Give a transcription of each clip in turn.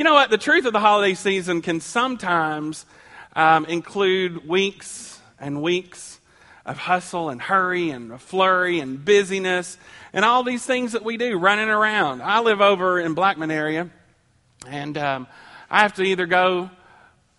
You know what? The truth of the holiday season can sometimes um, include weeks and weeks of hustle and hurry and flurry and busyness and all these things that we do running around. I live over in Blackman area, and um, I have to either go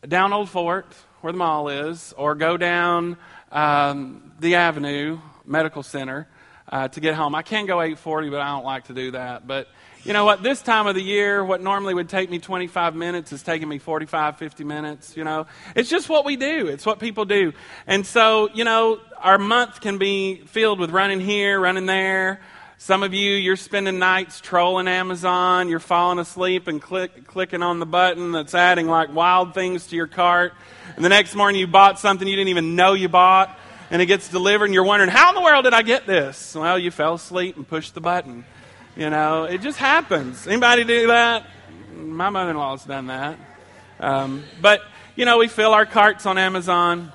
down Old Fort, where the mall is, or go down um, the Avenue Medical Center uh, to get home. I can go 840, but I don't like to do that. But you know what? This time of the year, what normally would take me 25 minutes is taking me 45, 50 minutes. You know, it's just what we do. It's what people do. And so, you know, our month can be filled with running here, running there. Some of you, you're spending nights trolling Amazon. You're falling asleep and click, clicking on the button that's adding like wild things to your cart. And the next morning, you bought something you didn't even know you bought, and it gets delivered, and you're wondering, how in the world did I get this? Well, you fell asleep and pushed the button. You know, it just happens. Anybody do that? My mother in law's done that. Um, but, you know, we fill our carts on Amazon.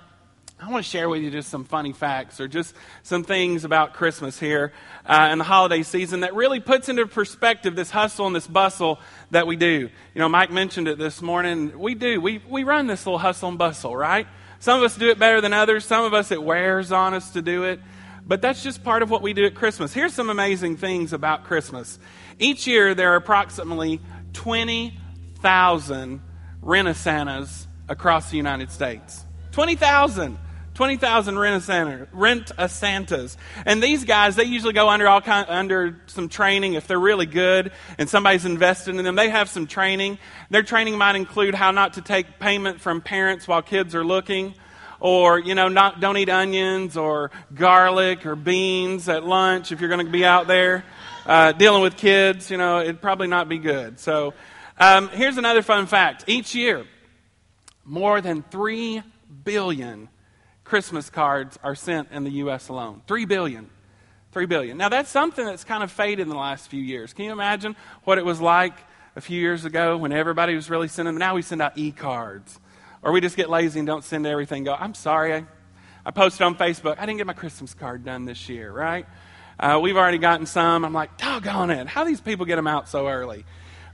I want to share with you just some funny facts or just some things about Christmas here uh, and the holiday season that really puts into perspective this hustle and this bustle that we do. You know, Mike mentioned it this morning. We do. We, we run this little hustle and bustle, right? Some of us do it better than others. Some of us, it wears on us to do it. But that's just part of what we do at Christmas. Here's some amazing things about Christmas. Each year, there are approximately 20,000 Rent-A-Santas across the United States. 20,000. 20,000 Rent-A-Santas. And these guys, they usually go under all kind, under some training if they're really good and somebody's invested in them. They have some training. Their training might include how not to take payment from parents while kids are looking or you know not don't eat onions or garlic or beans at lunch if you're going to be out there uh, dealing with kids you know it'd probably not be good. So um, here's another fun fact. Each year more than 3 billion christmas cards are sent in the us alone. 3 billion. 3 billion. Now that's something that's kind of faded in the last few years. Can you imagine what it was like a few years ago when everybody was really sending them? Now we send out e-cards or we just get lazy and don't send everything. Go, I'm sorry. I, I posted on Facebook. I didn't get my Christmas card done this year, right? Uh, we've already gotten some. I'm like, doggone it. How these people get them out so early?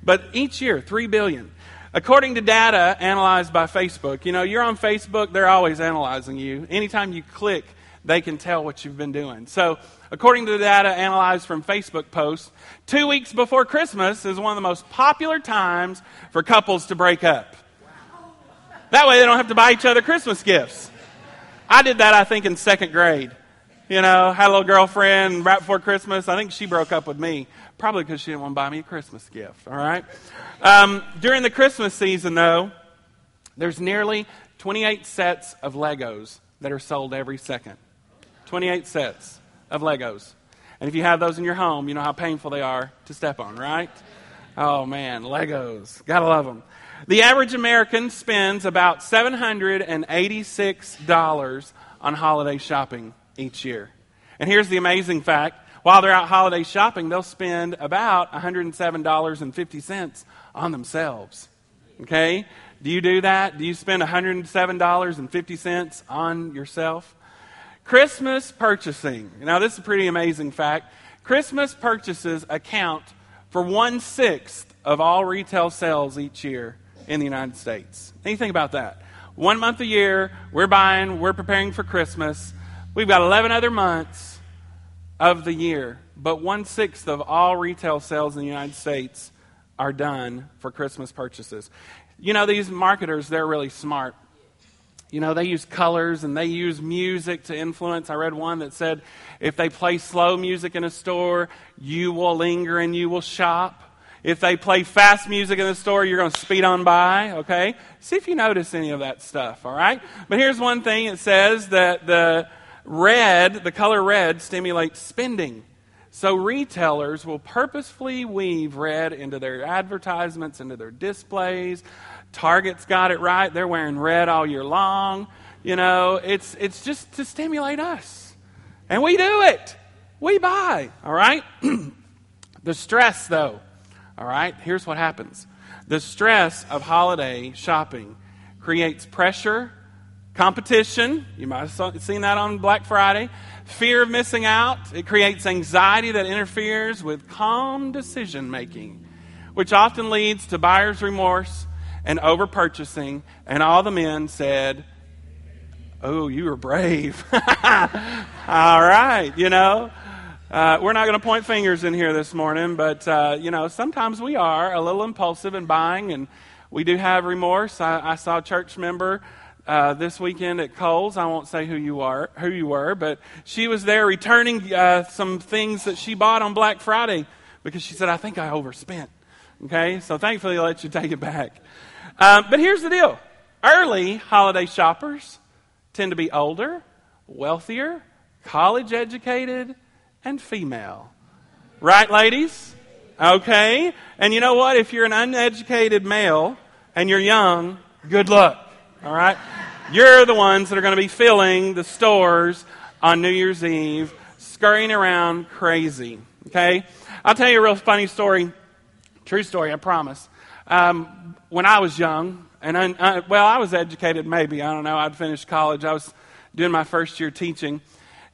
But each year, 3 billion. According to data analyzed by Facebook, you know, you're on Facebook, they're always analyzing you. Anytime you click, they can tell what you've been doing. So, according to the data analyzed from Facebook posts, two weeks before Christmas is one of the most popular times for couples to break up. That way they don't have to buy each other Christmas gifts. I did that, I think, in second grade. You know, had a little girlfriend right before Christmas. I think she broke up with me, probably because she didn't want to buy me a Christmas gift. All right. Um, during the Christmas season, though, there's nearly 28 sets of Legos that are sold every second. 28 sets of Legos. And if you have those in your home, you know how painful they are to step on, right? Oh man, Legos. Gotta love them. The average American spends about $786 on holiday shopping each year. And here's the amazing fact while they're out holiday shopping, they'll spend about $107.50 on themselves. Okay? Do you do that? Do you spend $107.50 on yourself? Christmas purchasing. Now, this is a pretty amazing fact. Christmas purchases account for one sixth of all retail sales each year in the United States. Think about that. One month a year, we're buying, we're preparing for Christmas. We've got 11 other months of the year, but one sixth of all retail sales in the United States are done for Christmas purchases. You know, these marketers, they're really smart. You know, they use colors and they use music to influence. I read one that said if they play slow music in a store, you will linger and you will shop. If they play fast music in the store, you're going to speed on by, okay? See if you notice any of that stuff, all right? But here's one thing it says that the red, the color red, stimulates spending. So retailers will purposefully weave red into their advertisements, into their displays. Target's got it right. They're wearing red all year long. You know, it's, it's just to stimulate us. And we do it. We buy, all right? the stress, though, all right? Here's what happens the stress of holiday shopping creates pressure, competition. You might have seen that on Black Friday. Fear of missing out. It creates anxiety that interferes with calm decision making. which often leads to buyer's remorse and over purchasing. And all the men said, Oh, you were brave. all right, you know. Uh, we're not going to point fingers in here this morning, but, uh, you know, sometimes we are a little impulsive in buying, and we do have remorse. I, I saw a church member uh, this weekend at Kohl's. I won't say who you are, who you were, but she was there returning uh, some things that she bought on Black Friday because she said, "I think I overspent." Okay, so thankfully, I let you take it back. Um, but here's the deal: early holiday shoppers tend to be older, wealthier, college educated, and female. Right, ladies? Okay. And you know what? If you're an uneducated male and you're young, good luck. All right? You're the ones that are going to be filling the stores on New Year's Eve, scurrying around crazy. Okay? I'll tell you a real funny story. True story, I promise. Um, when I was young, and I, I, well, I was educated maybe. I don't know. I'd finished college. I was doing my first year teaching.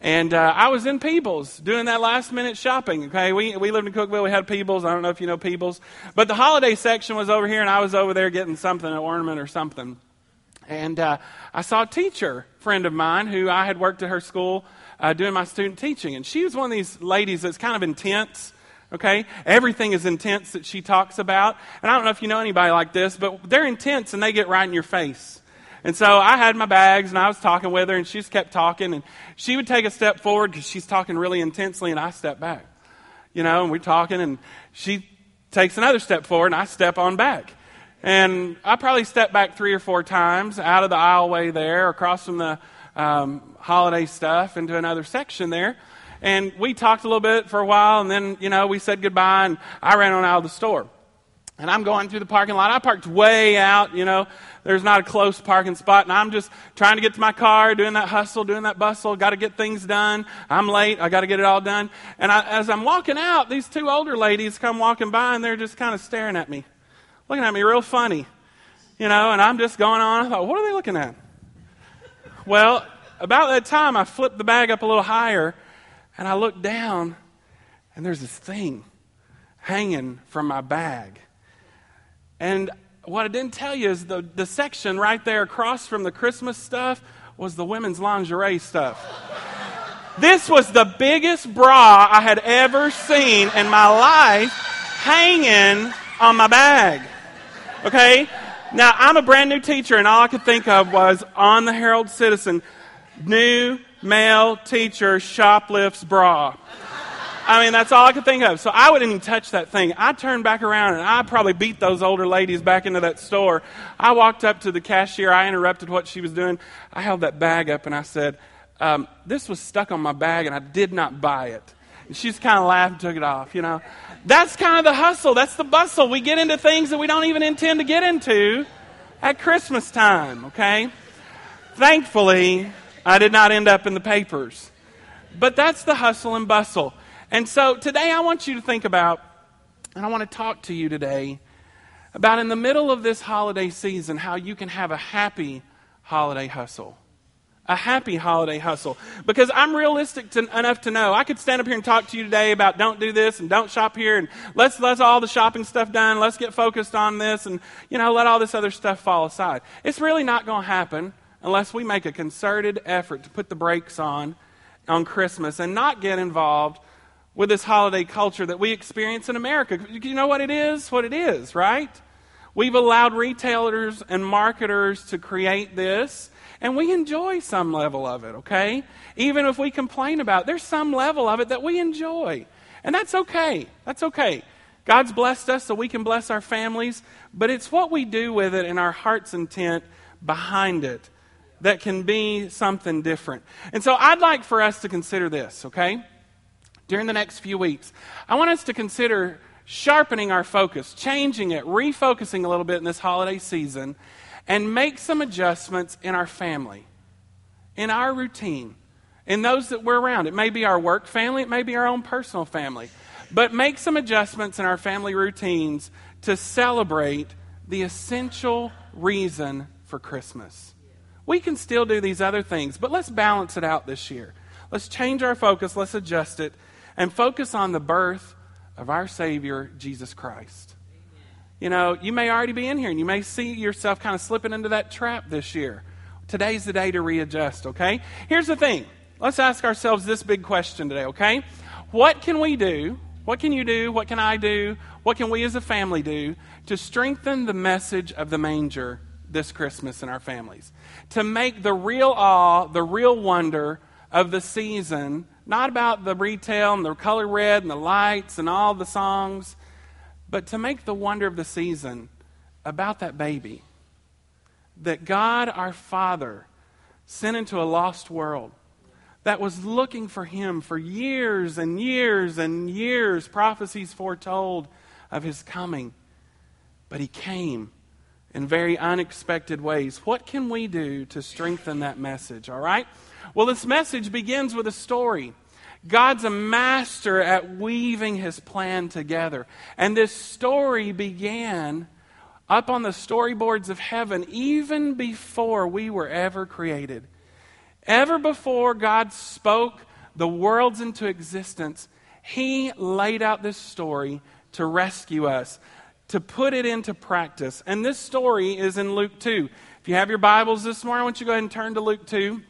And uh, I was in Peebles doing that last minute shopping. Okay, we, we lived in Cookeville. We had Peebles. I don't know if you know Peebles. But the holiday section was over here, and I was over there getting something, an ornament or something. And uh, I saw a teacher friend of mine who I had worked at her school uh, doing my student teaching. And she was one of these ladies that's kind of intense. Okay? Everything is intense that she talks about. And I don't know if you know anybody like this, but they're intense and they get right in your face. And so I had my bags and I was talking with her and she just kept talking and she would take a step forward because she's talking really intensely and I step back. You know, and we're talking and she takes another step forward and I step on back. And I probably stepped back three or four times out of the aisleway there, across from the um, holiday stuff into another section there. And we talked a little bit for a while, and then, you know, we said goodbye, and I ran on out of the store. And I'm going through the parking lot. I parked way out, you know. There's not a close parking spot. And I'm just trying to get to my car, doing that hustle, doing that bustle. Got to get things done. I'm late. I got to get it all done. And I, as I'm walking out, these two older ladies come walking by and they're just kind of staring at me, looking at me real funny, you know. And I'm just going on. I thought, what are they looking at? Well, about that time, I flipped the bag up a little higher and I looked down and there's this thing hanging from my bag. And what I didn't tell you is the, the section right there across from the Christmas stuff was the women's lingerie stuff. this was the biggest bra I had ever seen in my life hanging on my bag. Okay? Now, I'm a brand new teacher, and all I could think of was on the Herald Citizen, new male teacher shoplifts bra. I mean, that's all I could think of. So I wouldn't even touch that thing. I turned back around and I probably beat those older ladies back into that store. I walked up to the cashier. I interrupted what she was doing. I held that bag up and I said, um, This was stuck on my bag and I did not buy it. And she just kind of laughed and took it off, you know. That's kind of the hustle. That's the bustle. We get into things that we don't even intend to get into at Christmas time, okay? Thankfully, I did not end up in the papers. But that's the hustle and bustle. And so today I want you to think about, and I want to talk to you today about in the middle of this holiday season how you can have a happy holiday hustle. A happy holiday hustle. Because I'm realistic to, enough to know I could stand up here and talk to you today about don't do this and don't shop here and let's let all the shopping stuff done. Let's get focused on this and, you know, let all this other stuff fall aside. It's really not going to happen unless we make a concerted effort to put the brakes on on Christmas and not get involved with this holiday culture that we experience in America. You know what it is? What it is, right? We've allowed retailers and marketers to create this, and we enjoy some level of it, okay? Even if we complain about it, there's some level of it that we enjoy. And that's okay. That's okay. God's blessed us so we can bless our families, but it's what we do with it and our heart's intent behind it that can be something different. And so I'd like for us to consider this, okay? During the next few weeks, I want us to consider sharpening our focus, changing it, refocusing a little bit in this holiday season, and make some adjustments in our family, in our routine, in those that we're around. It may be our work family, it may be our own personal family. But make some adjustments in our family routines to celebrate the essential reason for Christmas. We can still do these other things, but let's balance it out this year. Let's change our focus, let's adjust it, and focus on the birth of our Savior, Jesus Christ. You know, you may already be in here and you may see yourself kind of slipping into that trap this year. Today's the day to readjust, okay? Here's the thing. Let's ask ourselves this big question today, okay? What can we do? What can you do? What can I do? What can we as a family do to strengthen the message of the manger this Christmas in our families? To make the real awe, the real wonder of the season, not about the retail and the color red and the lights and all the songs, but to make the wonder of the season about that baby that God our Father sent into a lost world that was looking for him for years and years and years, prophecies foretold of his coming. But he came in very unexpected ways. What can we do to strengthen that message? All right? Well, this message begins with a story. God's a master at weaving his plan together. And this story began up on the storyboards of heaven even before we were ever created. Ever before God spoke the worlds into existence, he laid out this story to rescue us, to put it into practice. And this story is in Luke 2. If you have your Bibles this morning, I want you to go ahead and turn to Luke 2.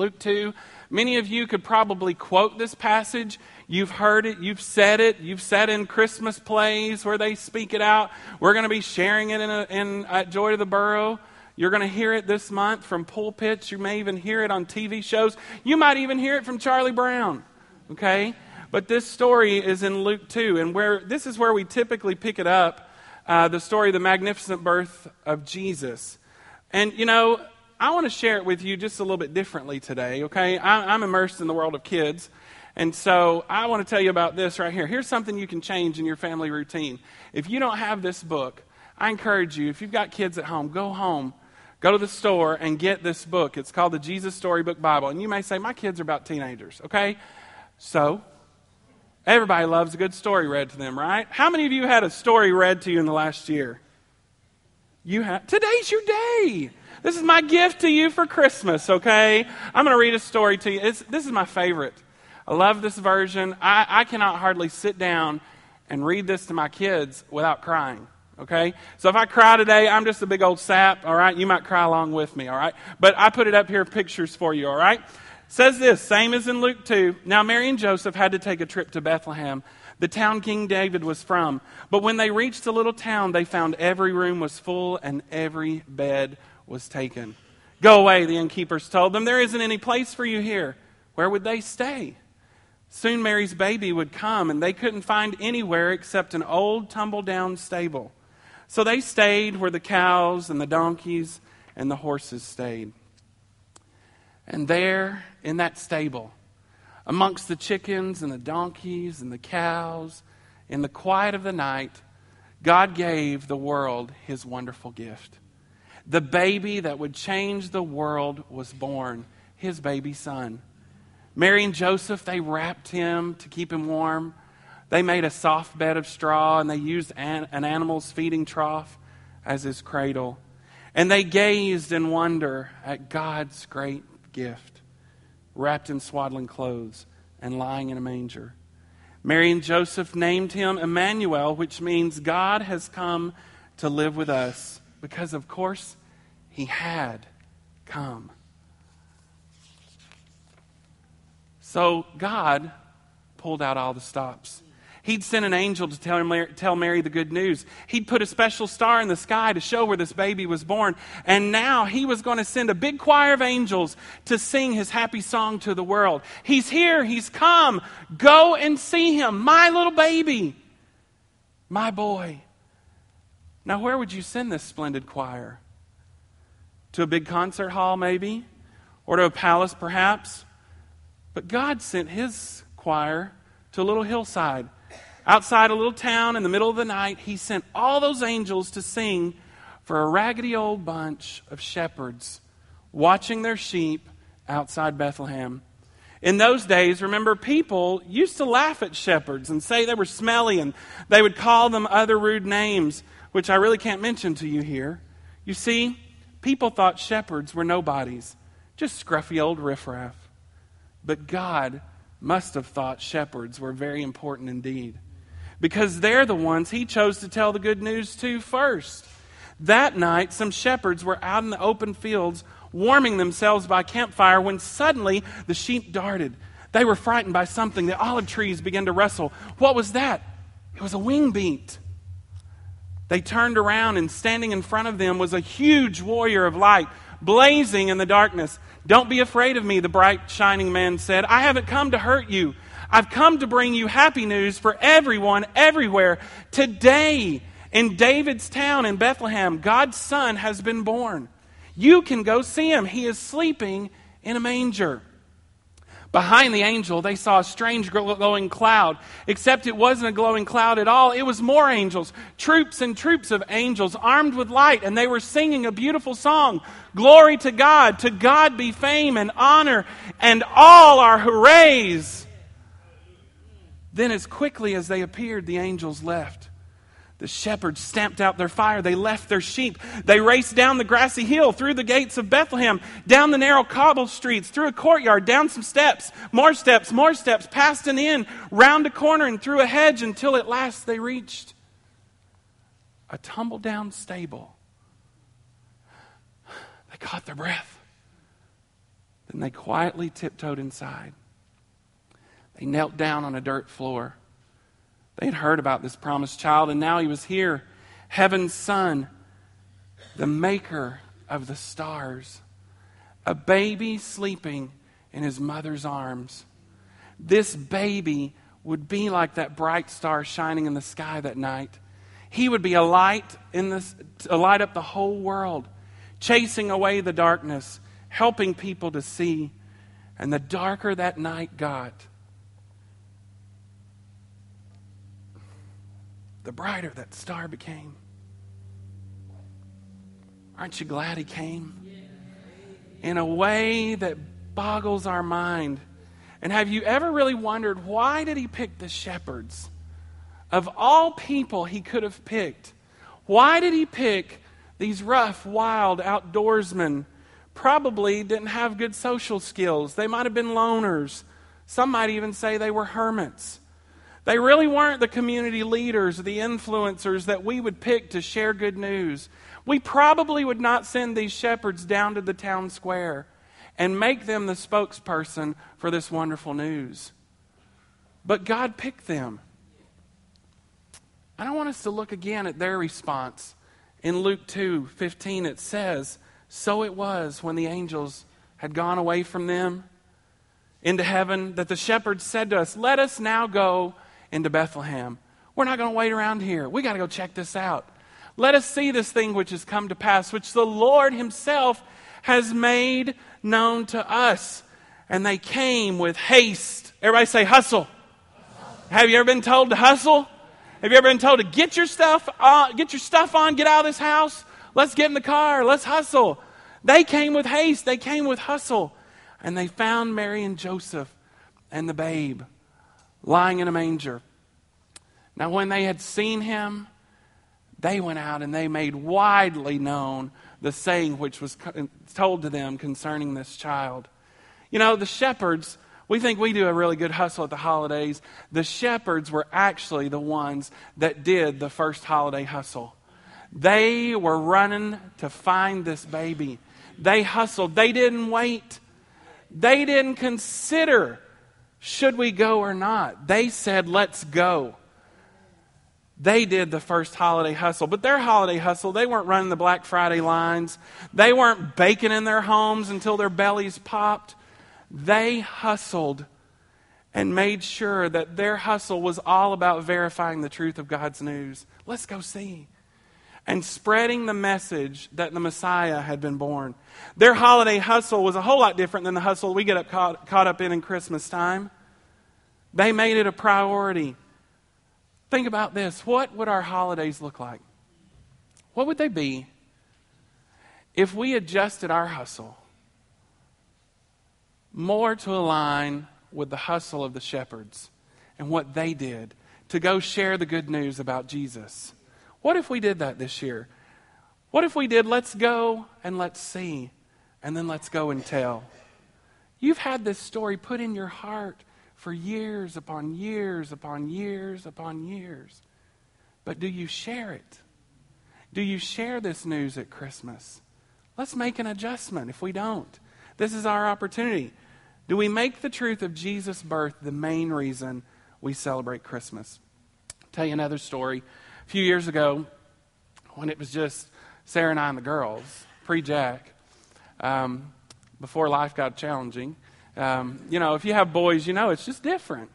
Luke 2. Many of you could probably quote this passage. You've heard it, you've said it, you've said in Christmas plays where they speak it out. We're going to be sharing it in, a, in at Joy to the Borough. You're going to hear it this month from pulpits. You may even hear it on TV shows. You might even hear it from Charlie Brown. Okay? But this story is in Luke 2, and where this is where we typically pick it up uh, the story of the magnificent birth of Jesus. And, you know, I want to share it with you just a little bit differently today, okay? I, I'm immersed in the world of kids. And so I want to tell you about this right here. Here's something you can change in your family routine. If you don't have this book, I encourage you, if you've got kids at home, go home, go to the store, and get this book. It's called the Jesus Storybook Bible. And you may say, My kids are about teenagers, okay? So Everybody loves a good story read to them, right? How many of you had a story read to you in the last year? You have. Today's your day. This is my gift to you for Christmas, okay? I'm going to read a story to you. It's, this is my favorite. I love this version. I, I cannot hardly sit down and read this to my kids without crying, okay? So if I cry today, I'm just a big old sap, all right? You might cry along with me, all right? But I put it up here, pictures for you, all right? says this, same as in Luke 2. Now, Mary and Joseph had to take a trip to Bethlehem, the town King David was from. But when they reached the little town, they found every room was full and every bed was taken. Go away, the innkeepers told them. There isn't any place for you here. Where would they stay? Soon Mary's baby would come, and they couldn't find anywhere except an old tumble down stable. So they stayed where the cows and the donkeys and the horses stayed. And there in that stable, amongst the chickens and the donkeys and the cows, in the quiet of the night, God gave the world his wonderful gift. The baby that would change the world was born, his baby son. Mary and Joseph, they wrapped him to keep him warm. They made a soft bed of straw and they used an, an animal's feeding trough as his cradle. And they gazed in wonder at God's great gift, wrapped in swaddling clothes and lying in a manger. Mary and Joseph named him Emmanuel, which means God has come to live with us, because, of course, he had come. So God pulled out all the stops. He'd send an angel to tell, him, tell Mary the good news. He'd put a special star in the sky to show where this baby was born. And now he was going to send a big choir of angels to sing his happy song to the world. He's here. He's come. Go and see him. My little baby. My boy. Now, where would you send this splendid choir? To a big concert hall, maybe? Or to a palace, perhaps? But God sent his choir to a little hillside outside a little town in the middle of the night, he sent all those angels to sing for a raggedy old bunch of shepherds watching their sheep outside Bethlehem. In those days, remember, people used to laugh at shepherds and say they were smelly, and they would call them other rude names, which I really can't mention to you here. You see, people thought shepherds were nobodies, just scruffy old riffraff. But God must have thought shepherds were very important indeed because they're the ones he chose to tell the good news to first. That night, some shepherds were out in the open fields warming themselves by campfire when suddenly the sheep darted. They were frightened by something. The olive trees began to rustle. What was that? It was a wing beat. They turned around, and standing in front of them was a huge warrior of light, blazing in the darkness. Don't be afraid of me, the bright, shining man said. I haven't come to hurt you. I've come to bring you happy news for everyone, everywhere. Today, in David's town in Bethlehem, God's son has been born. You can go see him. He is sleeping in a manger. Behind the angel, they saw a strange glowing cloud, except it wasn't a glowing cloud at all. It was more angels, troops and troops of angels armed with light, and they were singing a beautiful song Glory to God! To God be fame and honor and all our hoorays. Then, as quickly as they appeared, the angels left. The shepherds stamped out their fire. They left their sheep. They raced down the grassy hill, through the gates of Bethlehem, down the narrow cobble streets, through a courtyard, down some steps, more steps, more steps, past an inn, round a corner, and through a hedge until at last they reached a tumble down stable. They caught their breath. Then they quietly tiptoed inside. They knelt down on a dirt floor. They'd heard about this promised child, and now he was here, heaven's son, the maker of the stars, a baby sleeping in his mother's arms. This baby would be like that bright star shining in the sky that night. He would be a light in this, to light up the whole world, chasing away the darkness, helping people to see. And the darker that night got, the brighter that star became. Aren't you glad he came? In a way that boggles our mind. And have you ever really wondered why did he pick the shepherds? Of all people he could have picked, why did he pick these rough, wild outdoorsmen? Probably didn't have good social skills. They might have been loners. Some might even say they were hermits. They really weren't the community leaders, the influencers that we would pick to share good news. We probably would not send these shepherds down to the town square and make them the spokesperson for this wonderful news. But God picked them. I want us to look again at their response. In Luke 2 15, it says, So it was when the angels had gone away from them into heaven that the shepherds said to us, Let us now go into Bethlehem. We're not going to wait around here. We got to go check this out. Let us see this thing which has come to pass, which the Lord Himself has made known to us. And they came with haste. Everybody say, hustle. Have you ever been told to hustle? Have you ever been told to get your stuff on, get your stuff on, get out of this house? Let's get in the car, let's hustle. They came with haste, they came with hustle. And they found Mary and Joseph and the babe lying in a manger. Now, when they had seen him, they went out and they made widely known the saying which was told to them concerning this child. You know, the shepherds, we think we do a really good hustle at the holidays. The shepherds were actually the ones that did the first holiday hustle. They were running to find this baby. They hustled. They didn't wait. They didn't consider should we go or not? They said, let's go. They did the first holiday hustle, but their holiday hustle, they weren't running the Black Friday lines. They weren't baking in their homes until their bellies popped. They hustled and made sure that their hustle was all about verifying the truth of God's news. Let's go see. And spreading the message that the Messiah had been born. Their holiday hustle was a whole lot different than the hustle we get up caught, caught up in in Christmas time. They made it a priority. Think about this. What would our holidays look like? What would they be if we adjusted our hustle more to align with the hustle of the shepherds and what they did to go share the good news about Jesus? What if we did that this year? What if we did, let's go and let's see, and then let's go and tell? You've had this story put in your heart for years upon years upon years upon years. But do you share it? Do you share this news at Christmas? Let's make an adjustment if we don't. This is our opportunity. Do we make the truth of Jesus' birth the main reason we celebrate Christmas? I'll tell you another story. Few years ago, when it was just Sarah and I and the girls, pre Jack, um, before life got challenging, um, you know, if you have boys, you know it's just different.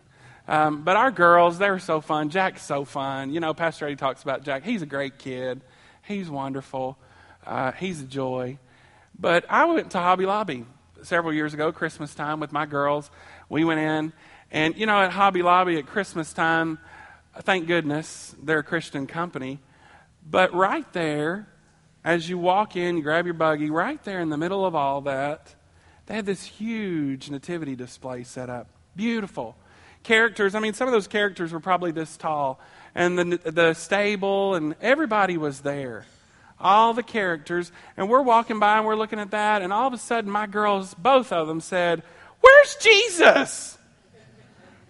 Um, but our girls, they're so fun. Jack's so fun. You know, Pastor Eddie talks about Jack. He's a great kid. He's wonderful. Uh, he's a joy. But I went to Hobby Lobby several years ago, Christmas time, with my girls. We went in, and you know, at Hobby Lobby at Christmas time, thank goodness they're a Christian company. But right there, as you walk in, you grab your buggy, right there in the middle of all that, they had this huge nativity display set up. Beautiful. Characters, I mean, some of those characters were probably this tall. And the, the stable, and everybody was there. All the characters. And we're walking by and we're looking at that. And all of a sudden, my girls, both of them, said, Where's Jesus?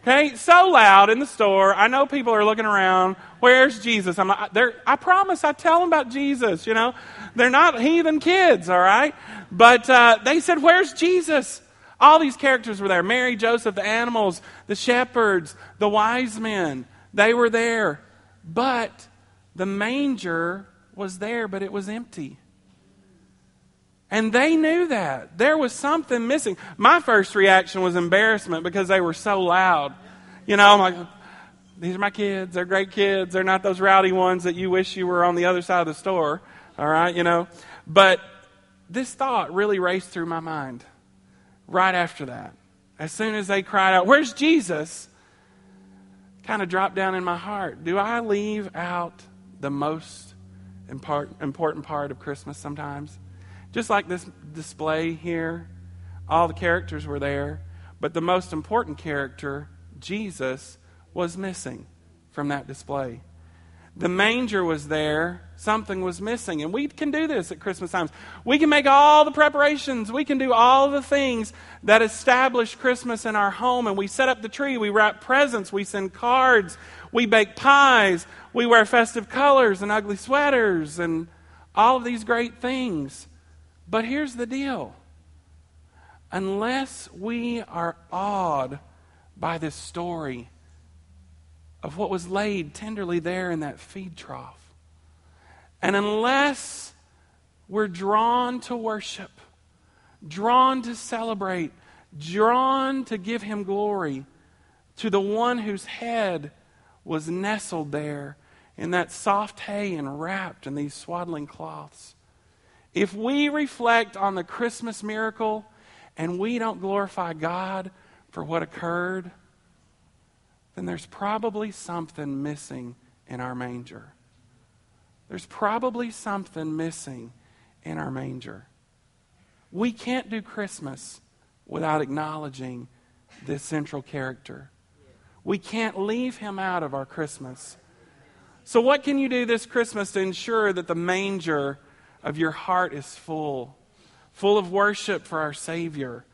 Okay, so loud in the store. I know people are looking around. Where's Jesus? I'm I promise I tell them about Jesus, you know. They're not heathen kids, all right? But uh, they said, Where's Jesus? All these characters were there Mary, Joseph, the animals, the shepherds, the wise men. They were there. But the manger was there, but it was empty. And they knew that. There was something missing. My first reaction was embarrassment because they were so loud. You know, I'm like, these are my kids. They're great kids. They're not those rowdy ones that you wish you were on the other side of the store. All right, you know. But this thought really raced through my mind right after that. As soon as they cried out, Where's Jesus? kind of dropped down in my heart. Do I leave out the most important part of Christmas sometimes? Just like this display here, all the characters were there, but the most important character, Jesus, was missing from that display. The manger was there, something was missing. And we can do this at Christmas times. We can make all the preparations, we can do all the things that establish Christmas in our home. And we set up the tree, we wrap presents, we send cards, we bake pies, we wear festive colors and ugly sweaters, and all of these great things. But here's the deal. Unless we are awed by this story of what was laid tenderly there in that feed trough, and unless we're drawn to worship, drawn to celebrate, drawn to give Him glory, to the one whose head was nestled there in that soft hay and wrapped in these swaddling cloths if we reflect on the Christmas miracle and we don't glorify God for what occurred, then there's probably something missing in our manger. There's probably something missing in our manger. We can't do Christmas without acknowledging this central character. We can't leave him out of our Christmas. So, what can you do this Christmas to ensure that the manger of your heart is full, full of worship for our Savior.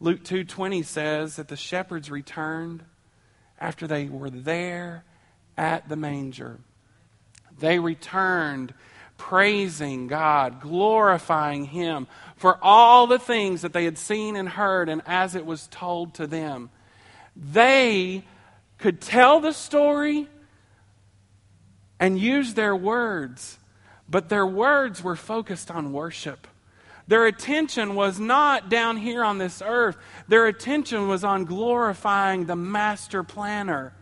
Luke 2:20 says that the shepherds returned after they were there at the manger. They returned praising God, glorifying Him for all the things that they had seen and heard, and as it was told to them. They could tell the story and use their words but their words were focused on worship. Their attention was not down here on this earth. Their attention was on glorifying the master planner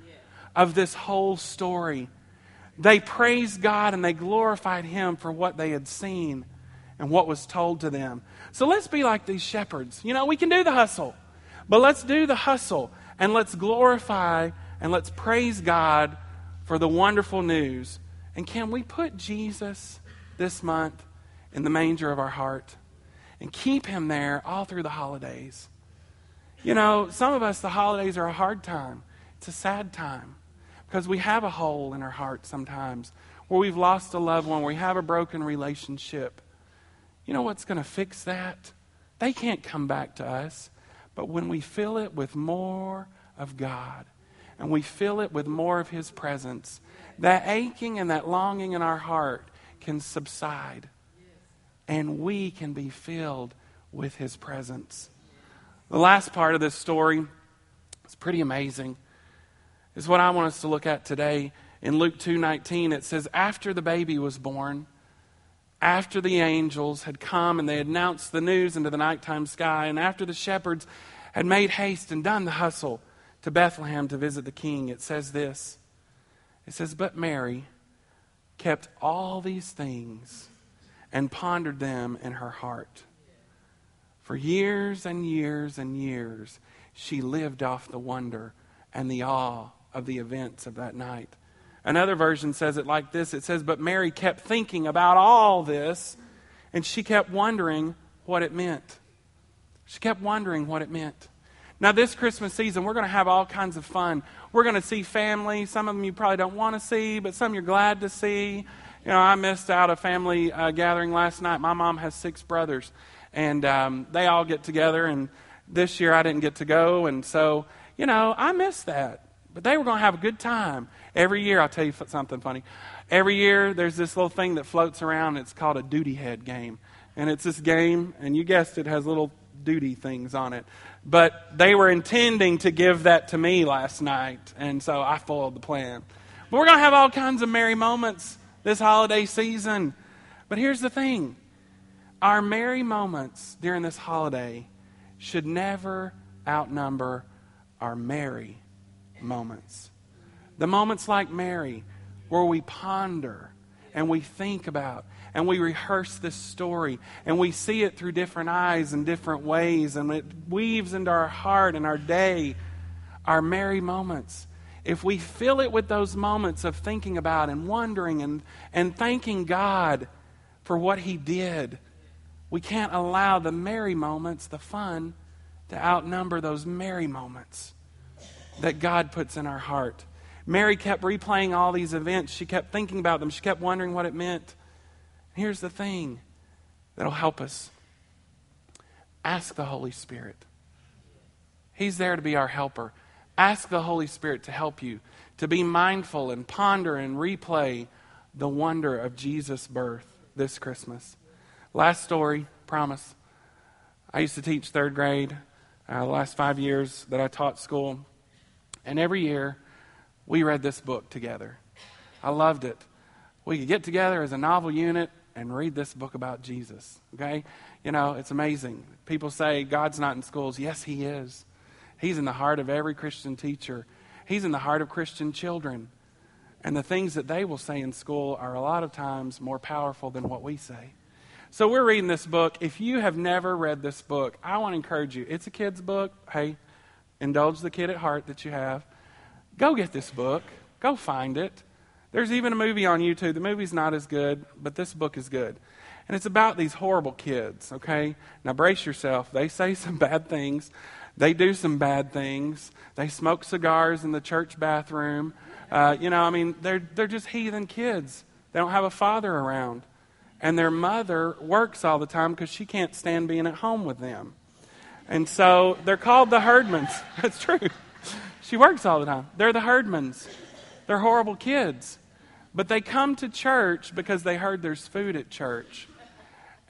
of this whole story. They praised God and they glorified Him for what they had seen and what was told to them. So let's be like these shepherds. You know, we can do the hustle, but let's do the hustle and let's glorify and let's praise God for the wonderful news and can we put Jesus this month in the manger of our heart and keep him there all through the holidays? You know, some of us, the holidays are a hard time. It's a sad time because we have a hole in our heart sometimes where we've lost a loved one, where we have a broken relationship. You know what's going to fix that? They can't come back to us, But when we fill it with more of God and we fill it with more of His presence, that aching and that longing in our heart can subside and we can be filled with His presence. The last part of this story is pretty amazing. Is what I want us to look at today. In Luke 2:19 it says after the baby was born, after the angels had come and they announced the news into the nighttime sky, and after the shepherds had made haste and done the hustle to Bethlehem to visit the king, it says this. It says, But Mary kept all these things and pondered them in her heart. For years and years and years, she lived off the wonder and the awe of the events of that night. Another version says it like this it says, But Mary kept thinking about all this, and she kept wondering what it meant. She kept wondering what it meant. Now, this Christmas season, we're going to have all kinds of fun. We're going to see family. Some of them you probably don't want to see, but some you're glad to see. You know, I missed out a family uh, gathering last night. My mom has six brothers, and um, they all get together. And this year I didn't get to go, and so you know I missed that. But they were going to have a good time. Every year, I'll tell you something funny. Every year, there's this little thing that floats around. It's called a duty head game. And it's this game, and you guessed it, has little duty things on it. But they were intending to give that to me last night, and so I foiled the plan. But we're going to have all kinds of merry moments this holiday season. But here's the thing our merry moments during this holiday should never outnumber our merry moments. The moments like Mary, where we ponder and we think about and we rehearse this story and we see it through different eyes and different ways and it weaves into our heart and our day, our merry moments. If we fill it with those moments of thinking about and wondering and, and thanking God for what He did, we can't allow the merry moments, the fun, to outnumber those merry moments that God puts in our heart. Mary kept replaying all these events. She kept thinking about them. She kept wondering what it meant. Here's the thing that'll help us ask the Holy Spirit. He's there to be our helper. Ask the Holy Spirit to help you to be mindful and ponder and replay the wonder of Jesus' birth this Christmas. Last story, promise. I used to teach third grade uh, the last five years that I taught school. And every year, we read this book together. I loved it. We could get together as a novel unit and read this book about Jesus. Okay? You know, it's amazing. People say God's not in schools. Yes, He is. He's in the heart of every Christian teacher, He's in the heart of Christian children. And the things that they will say in school are a lot of times more powerful than what we say. So we're reading this book. If you have never read this book, I want to encourage you. It's a kid's book. Hey, indulge the kid at heart that you have. Go get this book. Go find it. There's even a movie on YouTube. The movie's not as good, but this book is good. And it's about these horrible kids, okay? Now brace yourself. They say some bad things. They do some bad things. They smoke cigars in the church bathroom. Uh, you know, I mean, they're, they're just heathen kids. They don't have a father around. And their mother works all the time because she can't stand being at home with them. And so they're called the Herdmans. That's true. She works all the time. They're the Herdmans. They're horrible kids. But they come to church because they heard there's food at church.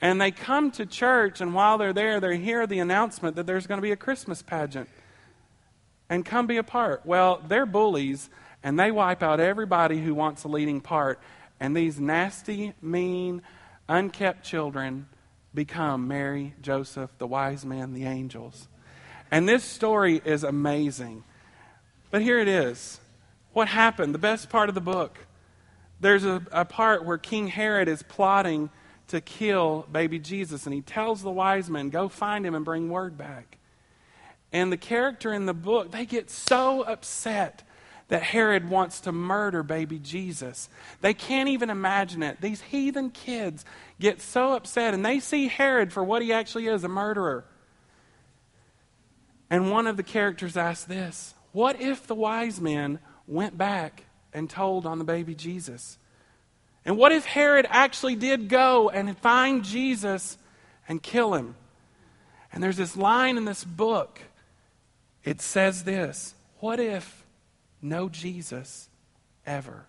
And they come to church, and while they're there, they hear the announcement that there's going to be a Christmas pageant. And come be a part. Well, they're bullies, and they wipe out everybody who wants a leading part. And these nasty, mean, unkept children become Mary, Joseph, the wise men, the angels. And this story is amazing. But here it is. What happened? The best part of the book there's a, a part where King Herod is plotting to kill baby Jesus, and he tells the wise men, Go find him and bring word back. And the character in the book, they get so upset that Herod wants to murder baby Jesus. They can't even imagine it. These heathen kids get so upset, and they see Herod for what he actually is a murderer. And one of the characters asks this What if the wise men went back and told on the baby Jesus? And what if Herod actually did go and find Jesus and kill him? And there's this line in this book it says this What if no Jesus ever?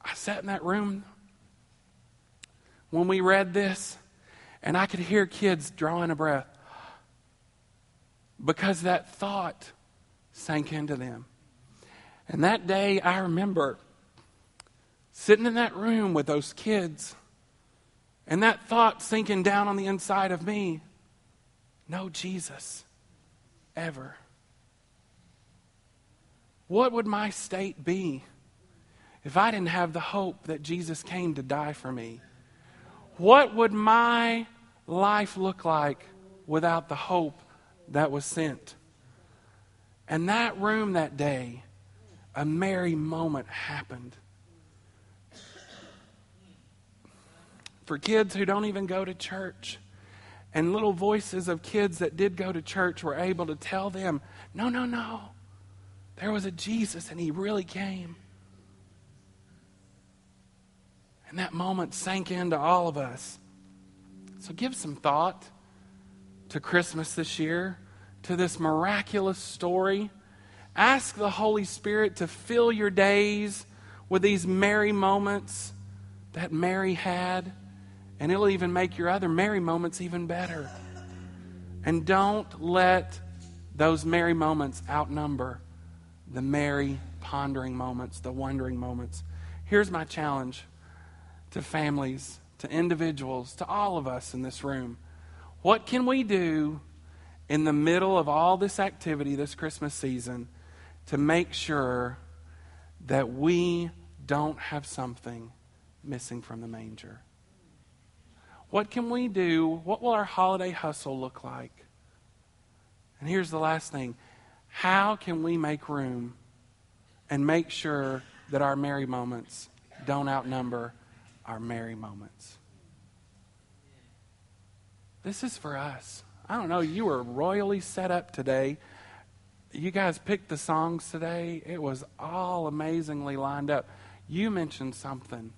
I sat in that room when we read this, and I could hear kids drawing a breath because that thought sank into them. And that day, I remember sitting in that room with those kids and that thought sinking down on the inside of me no Jesus ever. What would my state be if I didn't have the hope that Jesus came to die for me? What would my life look like without the hope that was sent? And that room that day, a merry moment happened. for kids who don't even go to church. And little voices of kids that did go to church were able to tell them, no, no, no. There was a Jesus and he really came. And that moment sank into all of us. So give some thought to Christmas this year, to this miraculous story. Ask the Holy Spirit to fill your days with these merry moments that Mary had. And it'll even make your other merry moments even better. And don't let those merry moments outnumber the Mary, pondering moments, the wondering moments. Here's my challenge to families, to individuals, to all of us in this room. What can we do in the middle of all this activity this Christmas season to make sure that we don't have something missing from the manger? What can we do? What will our holiday hustle look like? And here's the last thing how can we make room and make sure that our merry moments don't outnumber our Mary moments? This is for us. I don't know, you were royally set up today. You guys picked the songs today. It was all amazingly lined up. You mentioned something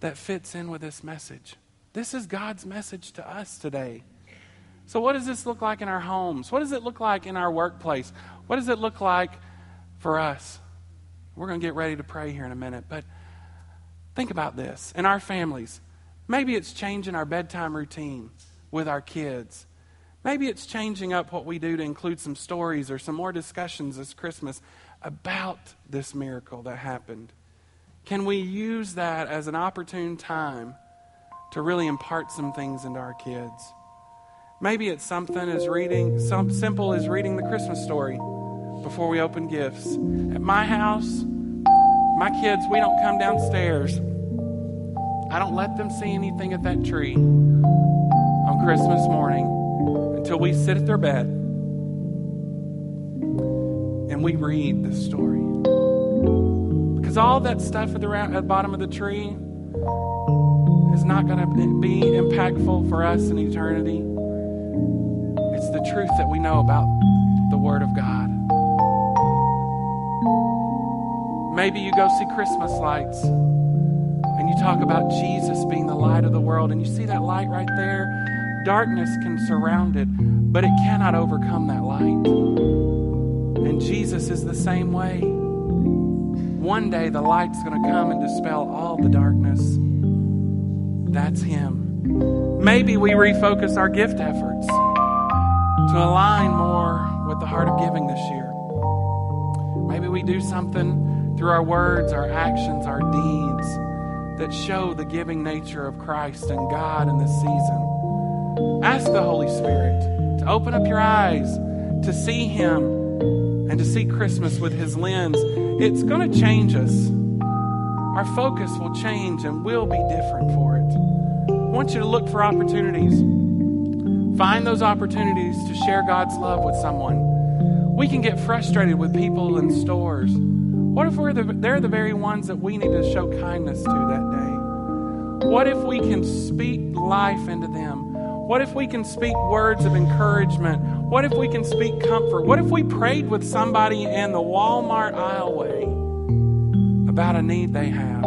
that fits in with this message. This is God's message to us today. So, what does this look like in our homes? What does it look like in our workplace? What does it look like for us? We're going to get ready to pray here in a minute, but think about this. In our families, maybe it's changing our bedtime routine with our kids. Maybe it's changing up what we do to include some stories or some more discussions this Christmas about this miracle that happened. Can we use that as an opportune time to really impart some things into our kids? Maybe it's something as reading, some simple as reading the Christmas story before we open gifts. At my house, my kids, we don't come downstairs. I don't let them see anything at that tree on Christmas morning until we sit at their bed and we read the story. Because all that stuff at the, at the bottom of the tree is not going to be impactful for us in eternity. It's the truth that we know about the Word of God. Maybe you go see Christmas lights talk about Jesus being the light of the world, and you see that light right there. Darkness can surround it, but it cannot overcome that light. And Jesus is the same way. One day the light's going to come and dispel all the darkness. That's Him. Maybe we refocus our gift efforts to align more with the heart of giving this year. Maybe we do something through our words, our actions, our deeds that show the giving nature of Christ and God in this season. Ask the Holy Spirit to open up your eyes to see Him and to see Christmas with His lens, it's going to change us. Our focus will change and we'll be different for it. I want you to look for opportunities. Find those opportunities to share God's love with someone. We can get frustrated with people in stores. What if we're the, they're the very ones that we need to show kindness to that day? What if we can speak life into them? What if we can speak words of encouragement? What if we can speak comfort? What if we prayed with somebody in the Walmart aisleway about a need they have?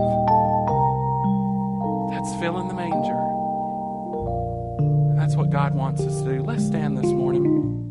That's filling the manger. that's what God wants us to do. Let's stand this morning.